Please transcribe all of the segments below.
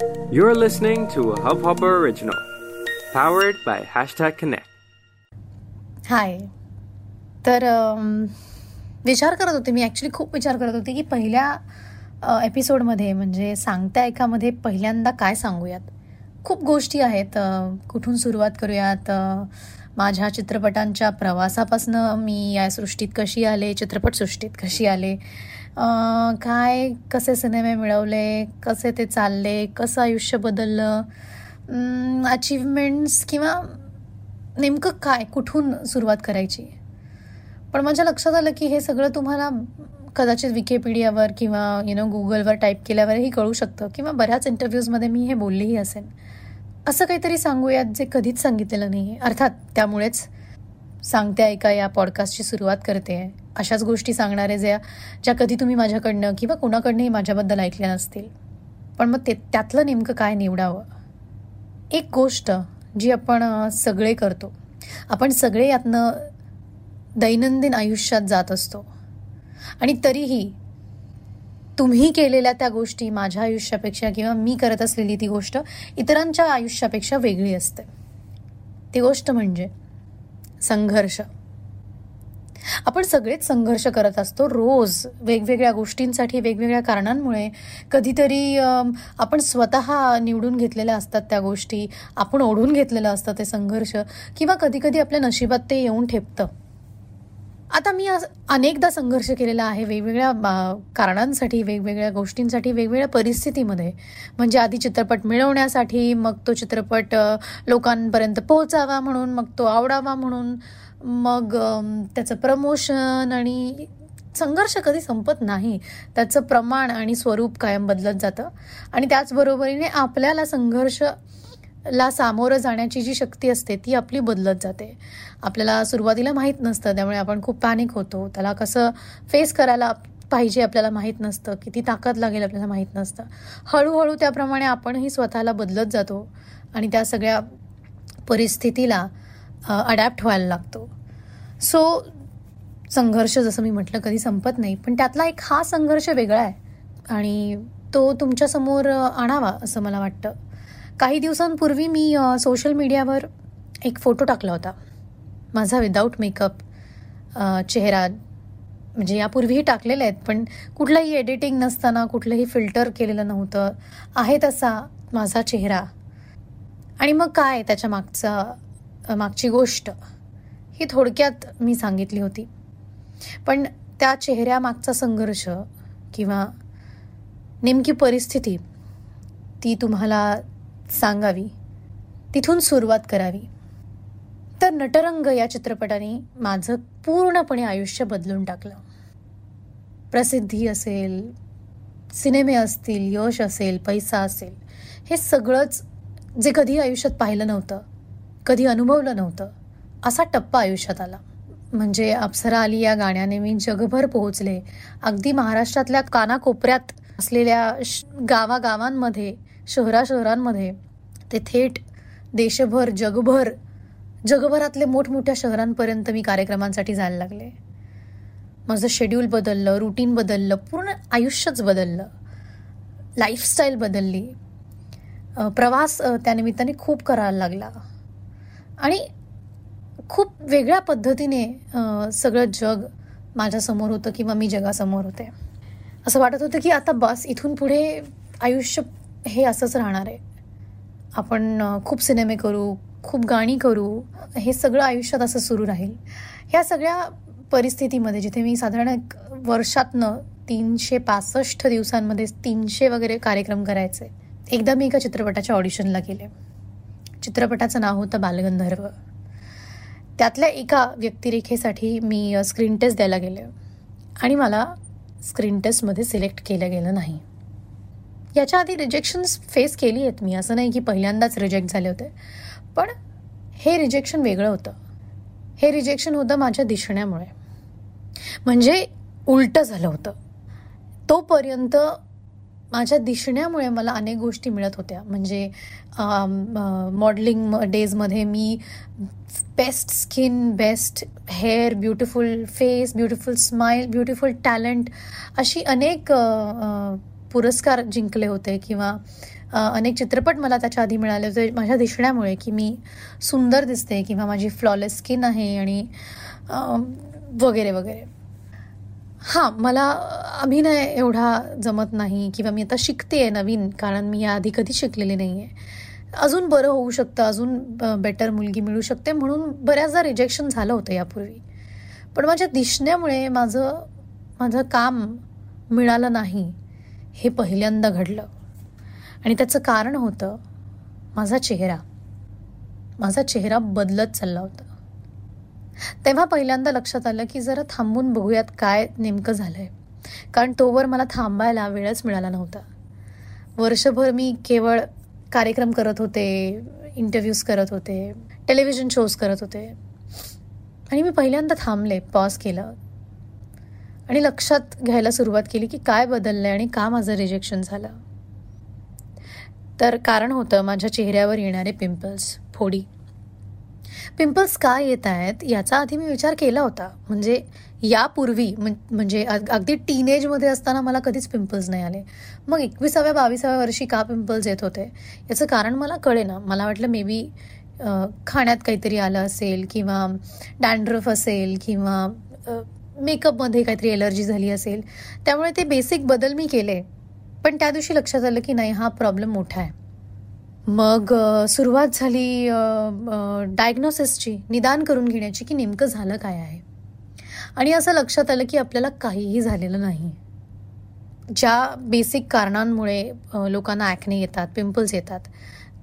You're listening to a Hubhopper original, powered by hashtag Connect. हाय तर अम, विचार करत होते मी. ॲक्च्युली खूप विचार करत होते की पहिल्या uh, अ, एपिसोडमध्ये म्हणजे सांगता एकामध्ये पहिल्यांदा काय सांगूयात? खूप गोष्टी आहेत. अ, कुठून सुरुवात करूयात? अ, माझ्या चित्रपटांच्या प्रवासापासनं मी या सृष्टीत कशी आले? चित्रपटसृष्टीत कशी आले? काय कसे सिनेमे मिळवले कसे ते चालले कसं आयुष्य बदललं अचीवमेंट्स किंवा नेमकं काय कुठून सुरुवात करायची? पण माझ्या लक्षात आलं की हे सगळं तुम्हाला कदाचित विकिपीडियावर किंवा यु नो गुगलवर टाईप केल्यावरही कळू शकतं किंवा बऱ्याच इंटरव्ह्यूजमध्ये मी हे बोललीही असेन. असं काहीतरी सांगूयात जे कधीच सांगितलेलं नाही आहे अर्थात त्यामुळेच सांगते ऐका या पॉडकास्टची सुरुवात करते. आहे अशाच गोष्टी सांगणारे ज्या ज्या कधी तुम्ही माझ्याकडनं किंवा कोणाकडनंही माझ्याबद्दल ऐकल्या नसतील. पण मग ते त्यातलं नेमकं काय निवडावं? एक गोष्ट जी आपण सगळे करतो. आपण सगळे यातनं दैनंदिन आयुष्यात जात असतो. आणि तरीही तुम्ही केलेल्या त्या गोष्टी माझ्या आयुष्यापेक्षा किंवा मी करत असलेली ती गोष्ट इतरांच्या आयुष्यापेक्षा वेगळी असते. ती गोष्ट म्हणजे संघर्ष. आपण सगळेच संघर्ष करत असतो रोज. वेगवेगळ्या गोष्टींसाठी वेगवेगळ्या कारणांमुळे. कधीतरी आपण स्वतः निवडून घेतलेल्या असतात त्या गोष्टी. आपण ओढून घेतलेलं असतं ते संघर्ष. किंवा कधीकधी आपल्या नशिबात ते येऊन ठेपतं. आता मी अनेकदा संघर्ष केलेला आहे वेगवेगळ्या कारणांसाठी वेगवेगळ्या गोष्टींसाठी वेगवेगळ्या परिस्थितीमध्ये. म्हणजे आधी चित्रपट मिळवण्यासाठी मग तो चित्रपट लोकांपर्यंत पोहोचावा म्हणून मग तो आवडावा म्हणून. मग त्याचं प्रमोशन आणि संघर्ष कधी संपत नाही त्याचं प्रमाण आणि स्वरूप कायम बदलत जातं. आणि त्याचबरोबरीने आपल्याला संघर्ष ला सामोरं जाण्याची जी शक्ती असते ती आपली बदलत जाते. आपल्याला सुरुवातीला माहीत नसतं त्यामुळे आपण खूप पॅनिक होतो. त्याला कसं फेस करायला पाहिजे आपल्याला माहीत नसतं किती ताकद लागेल आपल्याला माहीत नसतं. हळूहळू त्याप्रमाणे आपणही स्वतःला बदलत जातो. आणि त्या सगळ्या परिस्थितीला अडॅप्ट व्हायला लागतो. सो संघर्ष जसं मी म्हटलं कधी संपत नाही. पण त्यातला एक हा संघर्ष वेगळा आहे. आणि तो तुमच्यासमोर आणावा असं मला वाटतं. काही दिवसांपूर्वी मी सोशल मीडियावर एक फोटो टाकला होता. माझा विदाऊट मेकअप चेहरा म्हणजे यापूर्वीही टाकलेले आहेत. पण कुठलंही एडिटिंग नसताना कुठलंही फिल्टर केलेलं नव्हतं. आहे तसा माझा चेहरा. आणि मग काय त्याच्या मागचा मागची गोष्ट ही थोडक्यात मी सांगितली होती. पण त्या चेहऱ्यामागचा संघर्ष किंवा नेमकी परिस्थिती ती तुम्हाला सांगावी. तिथून सुरुवात करावी. तर नटरंग या चित्रपटाने माझं पूर्णपणे आयुष्य बदलून टाकलं. प्रसिद्धी असेल सिनेमे असतील यश असेल पैसा असेल हे सगळंच जे कधी आयुष्यात पाहिलं नव्हतं कधी अनुभवलं नव्हतं. असा टप्पा आयुष्यात आला. म्हणजे अप्सरा आली या गाण्याने मी जगभर पोहोचले. अगदी महाराष्ट्रातल्या कानाकोपऱ्यात असलेल्या श- गावागावांमध्ये शहरा शहरांमध्ये ते थेट देशभर जगभर जगभरातले मोठमोठ्या शहरांपर्यंत मी कार्यक्रमांसाठी जायला लागले. माझं शेड्यूल बदललं रुटीन बदललं पूर्ण आयुष्यच बदललं. लाईफस्टाईल बदलली. प्रवास त्यानिमित्ताने खूप करायला लागला. आणि खूप वेगळ्या पद्धतीने सगळं जग माझ्यासमोर होतं किंवा मी जगासमोर होते. असं वाटत होतं की आता बस इथून पुढे आयुष्य हे असंच राहणार आहे. आपण खूप सिनेमे करू खूप गाणी करू हे सगळं आयुष्यात असं सुरू राहील. ह्या सगळ्या परिस्थितीमध्ये जिथे मी साधारण एक वर्षातनं तीनशे पासष्ट दिवसांमध्ये तीनशे वगैरे कार्यक्रम करायचे एकदा मी एका चित्रपटाच्या ऑडिशनला गेले. चित्रपटाचं नाव होतं बालगंधर्व. त्यातल्या एका व्यक्तिरेखेसाठी मी स्क्रीन टेस्ट द्यायला गेले. आणि मला स्क्रीन टेस्टमध्ये सिलेक्ट केलं गेलं नाही. याच्या आधी रिजेक्शन्स फेस केली आहेत मी. असं नाही की पहिल्यांदाच रिजेक्ट झाले होते. पण हे रिजेक्शन वेगळं होतं. हे रिजेक्शन होतं माझ्या दिसण्यामुळे. म्हणजे उलटं झालं होतं. तोपर्यंत माझ्या दिसण्यामुळे मला अनेक गोष्टी मिळत होत्या. म्हणजे मॉडलिंग डेजमध्ये मी best skin best hair beautiful face beautiful smile beautiful talent अशी अनेक पुरस्कार जिंकले होते किंवा अनेक चित्रपट मला त्याच्या आधी मिळाले होते. माझ्या दिसण्यामुळे की मी सुंदर दिसते किंवा माझी फ्लॉलेस स्किन आहे आणि वगैरे वगैरे. हां मला अभिनय एवढा जमत नाही किंवा मी आता शिकते आहे नवीन कारण मी याआधी कधी शिकलेली नाही आहे अजून बरं होऊ शकतं अजून बेटर मुलगी मिळू शकते म्हणून बऱ्याचदा रिजेक्शन झालं होतं यापूर्वी. पण माझ्या दिसण्यामुळे माझं माझं काम मिळालं नाही हे पहिल्यांदा घडलं. आणि त्याचं कारण होतं माझा चेहरा. माझा चेहरा बदलत चालला होता. तेव्हा पहिल्यांदा लक्षात आलं की जरा थांबून बघूयात काय नेमकं झालंय. कारण तोवर मला थांबायला वेळच मिळाला नव्हता. वर्षभर मी केवळ कार्यक्रम करत होते इंटरव्ह्यूज करत होते टेलिव्हिजन शोज करत होते. आणि मी पहिल्यांदा थांबले पॉज केलं. आणि लक्षात घ्यायला सुरुवात केली की काय बदललं आहे आणि का माझं रिजेक्शन झालं. तर कारण होतं माझ्या चेहऱ्यावर येणारे पिंपल्स फोडी. पिंपल्स का येत आहेत याचा आधी मी विचार केला होता. म्हणजे यापूर्वी म्हणजे अगदी टीनेजमध्ये असताना मला कधीच पिंपल्स नाही आले. मग एकविसाव्या बावीसाव्या वर्षी का पिंपल्स येत होते? याचं कारण मला कळे ना मला वाटलं मे बी खाण्यात काहीतरी आलं असेल किंवा डॅन्ड्रफ असेल किंवा मेकअपमध्ये काहीतरी एलर्जी झाली असेल. त्यामुळे ते बेसिक बदल मी केले. पण त्या दिवशी लक्षात आलं की नाही हा प्रॉब्लेम मोठा आहे. मग सुरुवात झाली डायग्नोसिसची निदान करून घेण्याची की नेमकं झालं काय आहे? आणि असं लक्षात आलं की आपल्याला काहीही झालेलं नाही. ज्या बेसिक कारणांमुळे लोकांना ॲक्ने येतात पिंपल्स येतात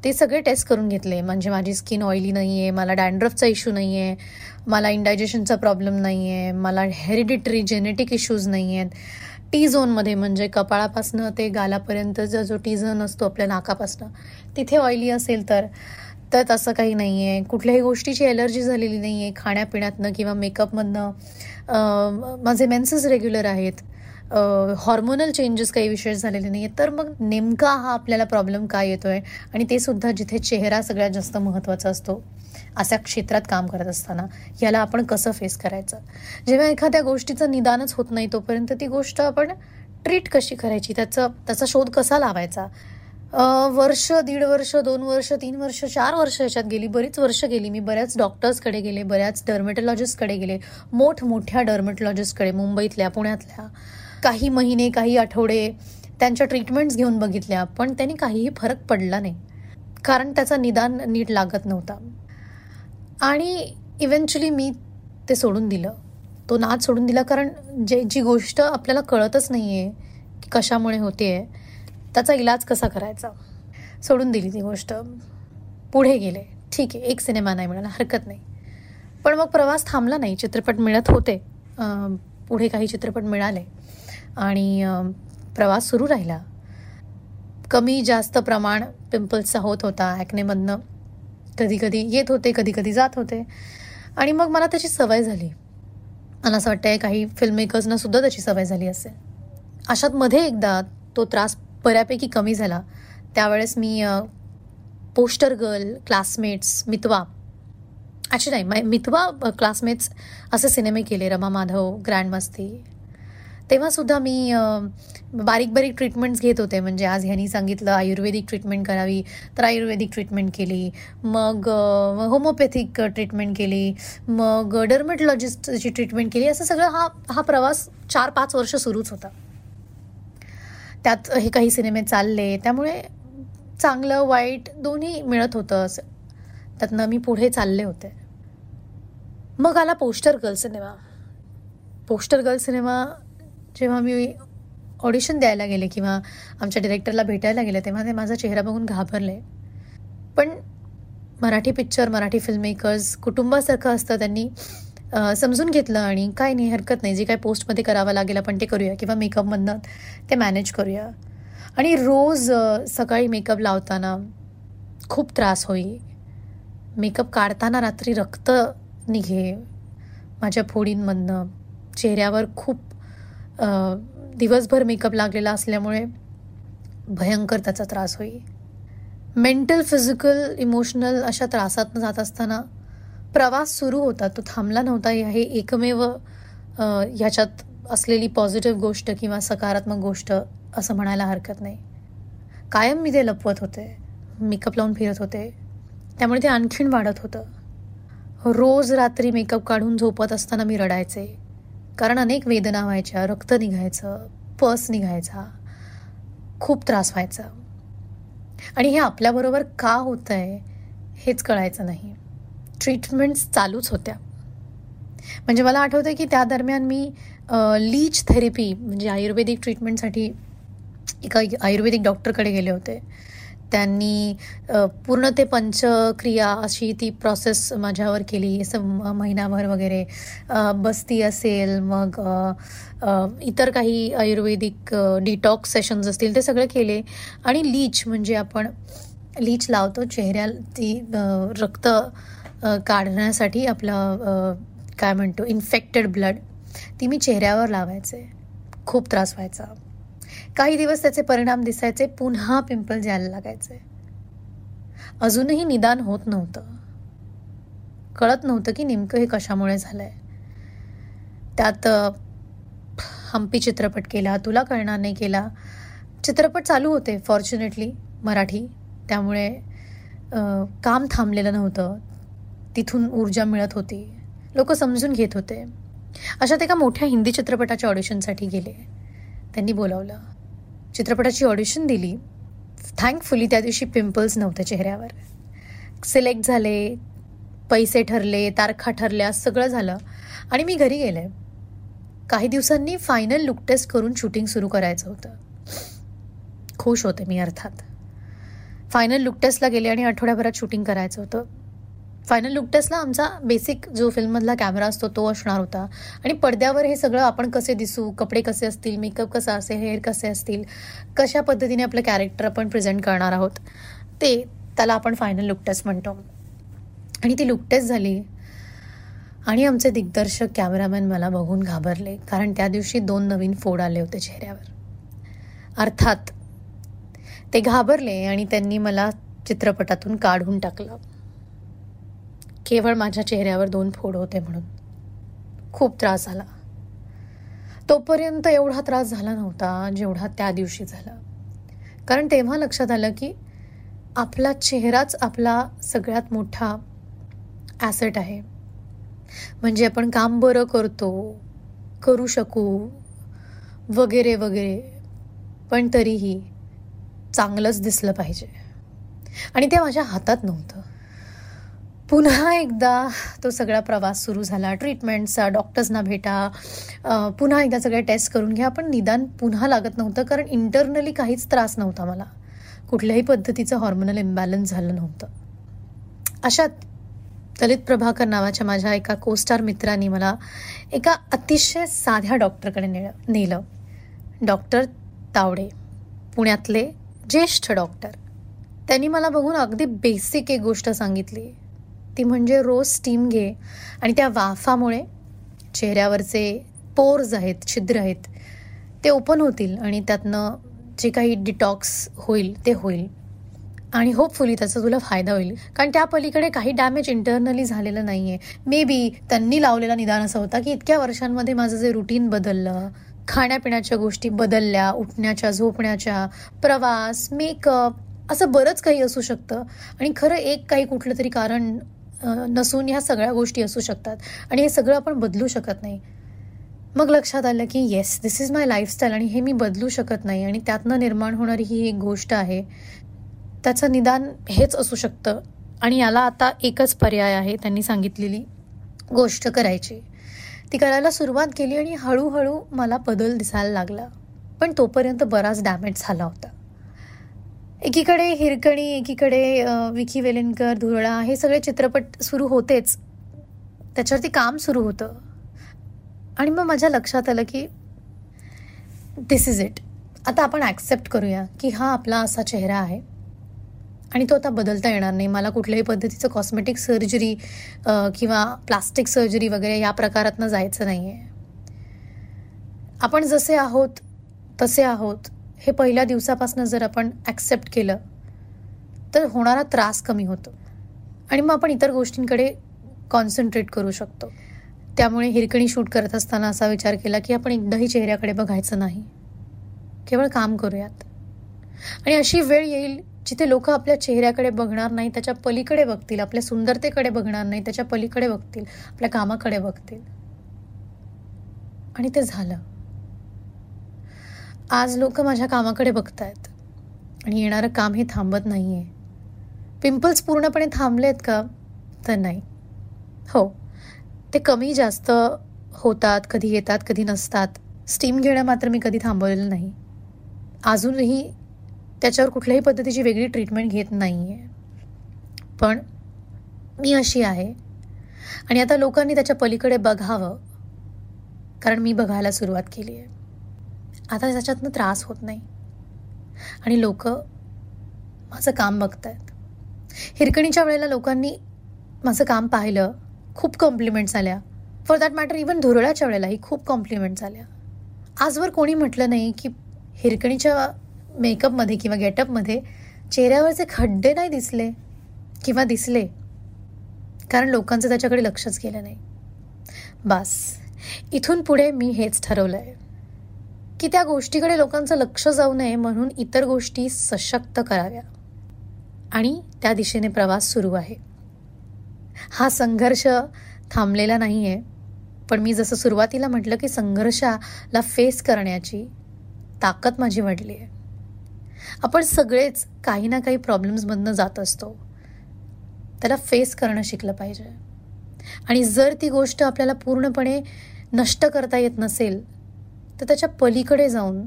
ते सगळे टेस्ट करून घेतले. म्हणजे माझी स्किन ऑइली नाही आहे मला डॅन्ड्रफचा इश्यू नाही आहे मला इंडायजेशनचा प्रॉब्लेम नाही आहे मला हेरिडिटरी जेनेटिक इश्यूज नाही आहेत टी झोनमध्ये म्हणजे कपाळापासनं ते गालापर्यंतचा जो टी झोन असतो आपल्या नाकापासनं तिथे ऑइली असेल तर तर तसं काही नाही आहे कुठल्याही गोष्टीची एलर्जी झालेली नाही आहे खाण्यापिण्यातनं किंवा मेकअपमधनं माझे मेन्सेस रेग्युलर आहेत. हॉर्मोनल चेंजेस काही विशेष झालेले नाही आहेत तर मग नेमका हा आपल्याला प्रॉब्लेम काय येतो आहे आणि ते सुद्धा जिथे चेहरा सगळ्यात जास्त महत्त्वाचा असतो अशा क्षेत्रात काम करत असताना याला आपण कसं फेस करायचं? जेव्हा एखाद्या गोष्टीचं निदानच होत नाही तोपर्यंत ती गोष्ट आपण ट्रीट कशी करायची? त्याचं त्याचा शोध कसा लावायचा? वर्ष दीड वर्ष दोन वर्ष तीन वर्ष चार वर्ष याच्यात गेली बरीच वर्ष गेली. मी बऱ्याच डॉक्टर्सकडे गेले बऱ्याच डर्मेटॉलॉजिस्टकडे गेले मोठमोठ्या डर्मेटॉलॉजिस्टकडे मुंबईतल्या पुण्यातल्या. काही महिने काही आठवडे त्यांच्या ट्रीटमेंट्स घेऊन बघितल्या पण त्यांनी काहीही फरक पडला नाही. कारण त्याचा निदान नीट लागत नव्हता. आणि इव्हेंच्युअली मी ते सोडून दिलं. तो नाच सोडून दिला कारण जे जी गोष्ट आपल्याला कळतच नाही आहे की कशामुळे होते आहे त्याचा इलाज कसा करायचा. सोडून दिली ती गोष्ट. पुढे गेले. ठीक आहे एक सिनेमा नाही मिळाला हरकत नाही. पण मग प्रवास थांबला नाही चित्रपट मिळत होते. पुढे काही चित्रपट मिळाले. आणि प्रवास सुरू राहिला. कमी जास्त प्रमाण पिंपल्सचा होत होता ॲक्नेमधनं. कधी कधी येत होते कधी कधी जात होते. आणि मग मला त्याची सवय झाली. मला असं वाटतंय काही फिल्म मेकर्सना सुद्धा त्याची सवय झाली असेल. अशात मध्ये एकदा तो त्रास बऱ्यापैकी कमी झाला. त्यावेळेस मी poster girl classmates Mitwaa. Actually नाही मितवा क्लासमेट्स असे सिनेमे केले रमा माधव ग्रँड मस्ती. तेव्हासुद्धा मी बारीक बारीक ट्रीटमेंट्स घेत होते. म्हणजे आज ह्यांनी सांगितलं आयुर्वेदिक ट्रीटमेंट करावी तर आयुर्वेदिक ट्रीटमेंट केली. मग होमोपॅथिक ट्रीटमेंट केली. मग डर्मेटॉलॉजिस्टची ट्रीटमेंट केली. असं सगळं हा हा प्रवास चार पाच वर्ष सुरूच होता. त्यात हे काही सिनेमे चालले. त्यामुळे चांगलं वाईट दोन्ही मिळत होतं असं. त्यातनं मी पुढे चालले होते. मग आला poster girl cinema. Poster girl cinema जेव्हा मी ऑडिशन द्यायला गेले किंवा आमच्या डिरेक्टरला भेटायला गेले तेव्हा ते माझा चेहरा बघून घाबरले. पण मराठी पिक्चर मराठी फिल्ममेकर्स कुटुंबासारखं असतं त्यांनी समजून घेतलं आणि काय नाही हरकत नाही. जे काय पोस्टमध्ये करावं लागेल आपण ते करूया. किंवा मेकअपमधनं ते मॅनेज करूया. आणि रोज सकाळी मेकअप लावताना खूप त्रास होई मेकअप काढताना रात्री रक्त निघे. माझ्या फोडींमधनं चेहऱ्यावर खूप दिवसभर मेकअप लागलेला असल्यामुळे भयंकर त्याचा त्रास होई. मेंटल फिजिकल इमोशनल अशा त्रासातनं जात असताना प्रवास सुरू होता तो थांबला नव्हता. हे एकमेव ह्याच्यात असलेली पॉझिटिव्ह गोष्ट किंवा सकारात्मक गोष्ट असं म्हणायला हरकत नाही. कायम मी ते लपवत होते मेकअप लावून फिरत होते. त्यामुळे ते आणखीन वाढत होतं. रोज रात्री मेकअप काढून झोपत असताना मी रडायचे. कारण अनेक वेदना व्हायच्या रक्त निघायचं पस निघायचा खूप त्रास व्हायचा. आणि हे आपल्याबरोबर का होतं आहे हेच कळायचं नाही. ट्रीटमेंट्स चालूच होत्या. म्हणजे मला आठवतं की त्या दरम्यान मी लीच थेरपी म्हणजे आयुर्वेदिक ट्रीटमेंटसाठी एका आयुर्वेदिक डॉक्टरकडे गेले होते. त्यांनी पूर्ण ते पंचक्रिया अशी ती प्रोसेस माझ्यावर केली. असं महिनाभर वगैरे बस्ती असेल मग इतर काही आयुर्वेदिक डिटॉक्स सेशन्स असतील ते सगळे केले. आणि लीच म्हणजे आपण लीच लावतो चेहऱ्या ती रक्त काढण्यासाठी आपलं काय म्हणतो इन्फेक्टेड ब्लड ती मी चेहऱ्यावर लावायचे. खूप त्रास व्हायचा. काही दिवस त्याचे परिणाम दिसायचे पुन्हा पिंपल जायला लागायचे. अजूनही निदान होत नव्हतं. कळत नव्हतं की नेमकं हे कशामुळे झालंय. त्यात हम्पी चित्रपट केला तुला कळणार नाही केला. चित्रपट चालू होते फॉर्च्युनेटली मराठी. त्यामुळे काम थांबलेलं नव्हतं. तिथून ऊर्जा मिळत होती. लोक समजून घेत होते. अशात एका मोठ्या हिंदी चित्रपटाच्या ऑडिशनसाठी गेले. त्यांनी बोलावलं चित्रपटाची ऑडिशन दिली. थँकफुली त्या दिवशी पिंपल्स नव्हते चेहऱ्यावर. सिलेक्ट झाले पैसे ठरले तारखा ठरल्या सगळं झालं. आणि मी घरी गेले. काही दिवसांनी फायनल लुक टेस्ट करून शूटिंग सुरू करायचं होतं. खुश होते मी अर्थात. फायनल लुक टेस्टला गेले आणि आठवड्याभरात शूटिंग करायचं होतं. फायनल लुक टेस्टला आमचा बेसिक जो फिल्ममधला कॅमेरा असतो तो असणार होता. आणि पडद्यावर हे सगळं आपण कसे दिसू कपडे कसे असतील मेकअप कसा असेल हेअर कसे असतील कशा पद्धतीने आपलं कॅरेक्टर आपण प्रेझेंट करणार आहोत ते त्याला आपण फायनल लुक टेस्ट म्हणतो. आणि ती लुक टेस्ट झाली. आणि आमचे दिग्दर्शक कॅमेरामॅन मला बघून घाबरले. कारण त्या दिवशी दोन नवीन फोड आले होते चेहऱ्यावर. अर्थात ते घाबरले आणि त्यांनी मला चित्रपटातून काढून टाकलं. केवळ माझ्या चेहऱ्यावर दोन फोड होते म्हणून. खूप त्रास आला तोपर्यंत एवढा त्रास झाला नव्हता जेवढा त्या दिवशी झाला. कारण तेव्हा लक्षात आलं की आपला चेहराच आपला सगळ्यात मोठा ॲसेट आहे. म्हणजे आपण काम बरं करतो करू शकू वगैरे वगैरे. पण तरीही चांगलंच दिसलं पाहिजे. आणि ते माझ्या हातात नव्हतं. पुन्हा एकदा तो सगळा प्रवास सुरू झाला. ट्रीटमेंटचा डॉक्टर्सना भेटा पुन्हा एकदा सगळे टेस्ट करून घ्या. पण निदान पुन्हा लागत नव्हतं कारण इंटरनली काहीच त्रास नव्हता मला. कुठल्याही पद्धतीचं हॉर्मोनल इम्बॅलन्स झालं नव्हतं. अशात दलित प्रभाकर नावाच्या माझ्या एका कोस्टार मित्रांनी मला एका अतिशय साध्या डॉक्टरकडे ने नेलं. डॉक्टर तावडे पुण्यातले ज्येष्ठ डॉक्टर त्यांनी मला बघून अगदी बेसिक एक गोष्ट सांगितली. ती म्हणजे रोज स्टीम घे. आणि त्या वाफामुळे चेहऱ्यावरचे पोर्स आहेत छिद्र आहेत ते ओपन होतील आणि त्यातनं जे काही डिटॉक्स होईल ते होईल. आणि होपफुली त्याचा तुला फायदा होईल. कारण त्या पलीकडे काही डॅमेज इंटरनली झालेलं नाही आहे मे बी त्यांनी लावलेला निदान असं होता की इतक्या वर्षांमध्ये माझं जे रुटीन बदललं खाण्यापिण्याच्या गोष्टी बदलल्या उठण्याच्या झोपण्याच्या प्रवास मेकअप असं बरंच काही असू शकतं. आणि खरं एक काही कुठलं तरी कारण नसून ह्या सगळ्या गोष्टी असू शकतात. आणि हे सगळं आपण बदलू शकत नाही. मग लक्षात आलं की yes this is my lifestyle आणि हे मी बदलू शकत नाही. आणि त्यातनं निर्माण होणारी ही एक गोष्ट आहे. त्याचं निदान हेच असू शकतं. आणि याला आता एकच पर्याय आहे त्यांनी सांगितलेली गोष्ट करायची. ती करायला सुरुवात केली आणि हळूहळू मला बदल दिसायला लागला. पण तोपर्यंत बराच डॅमेज झाला होता. एकीकडे हिरकणी एकीकडे विकी वेलेनकर धुरळा हे सगळे चित्रपट सुरू होतेच. त्याच्यावरती काम सुरू होतं. आणि मग माझ्या लक्षात आलं की दिस इज इट आता आपण ॲक्सेप्ट करूया की हा आपला असा चेहरा आहे. आणि तो आता बदलता येणार नाही. मला कुठल्याही पद्धतीचं कॉस्मेटिक सर्जरी किंवा प्लास्टिक सर्जरी वगैरे या प्रकारातनं जायचं नाही आहे आपण जसे आहोत तसे आहोत. हे पहिल्या दिवसापासून जर आपण ॲक्सेप्ट केलं तर होणारा त्रास कमी होतो. आणि मग आपण इतर गोष्टींकडे कॉन्सन्ट्रेट करू शकतो. त्यामुळे हिरकणी शूट करत असताना असा विचार केला की आपण एकदाही चेहऱ्याकडे बघायचं नाही. केवळ काम करूयात. आणि अशी वेळ येईल जिथे लोक आपल्या चेहऱ्याकडे बघणार नाही त्याच्या पलीकडे बघतील आपल्या सुंदरतेकडे बघणार नाही त्याच्या पलीकडे बघतील आपल्या कामाकडे बघतील. आणि ते झालं. आज लोक माझ्या कामाकडे बघत आहेत आणि येणारं काम हे थांबत नाही आहे पिंपल्स पूर्णपणे थांबले आहेत का? तर नाही. हो. ते कमी जास्त होतात कधी येतात कधी नसतात. स्टीम घेणं मात्र मी कधी थांबवलेलं नाही. अजूनही त्याच्यावर कुठल्याही पद्धतीची वेगळी ट्रीटमेंट घेत नाही आहे पण मी अशी आहे. आणि आता लोकांनी त्याच्या पलीकडे बघावं. कारण मी बघायला सुरुवात केली आहे आता त्याच्यातनं त्रास होत नाही. आणि लोक माझं काम बघत आहेत हिरकणीच्या वेळेला लोकांनी माझं काम पाहिलं खूप कॉम्प्लिमेंट्स आल्या फॉर दॅट मॅटर इवन धुरळाच्या वेळेलाही खूप कॉम्प्लिमेंट्स आल्या आजवर कोणी म्हटलं नाही की हिरकणीच्या मेकअपमध्ये किंवा गेटअपमध्ये चेहऱ्यावरचे खड्डे नाही दिसले किंवा दिसले कारण लोकांचं त्याच्याकडे लक्षच गेलं नाही. बस इथून पुढे मी हेच ठरवलं आहे की त्या गोष्टीकडे लोकांचं लक्ष जाऊ नये म्हणून इतर गोष्टी सशक्त कराव्या. आणि त्या दिशेने प्रवास सुरू आहे. हा संघर्ष थांबलेला नाही आहे पण मी जसं सुरुवातीला म्हटलं की संघर्षाला फेस करण्याची ताकद माझी वाढली आहे आपण सगळेच काही ना काही प्रॉब्लेम्समधनं जात असतो. त्याला फेस करणं शिकलं पाहिजे. आणि जर ती गोष्ट आपल्याला पूर्णपणे नष्ट करता येत नसेल तर त्याच्या पलीकडे जाऊन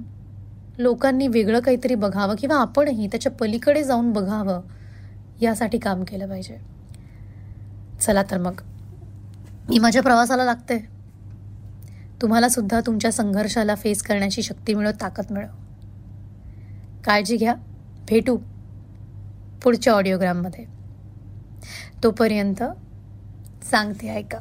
लोकांनी वेगळं काहीतरी बघावं किंवा आपणही त्याच्या पलीकडे जाऊन बघावं यासाठी काम केलं पाहिजे. चला तर मग. मी माझ्या प्रवासाला लागते. तुम्हाला सुद्धा तुमच्या संघर्षाला फेस करण्याची शक्ती मिळव ताकद मिळव काळजी घ्या. भेटू पुढच्या ऑडिओग्राममध्ये तोपर्यंत सांगते ऐका.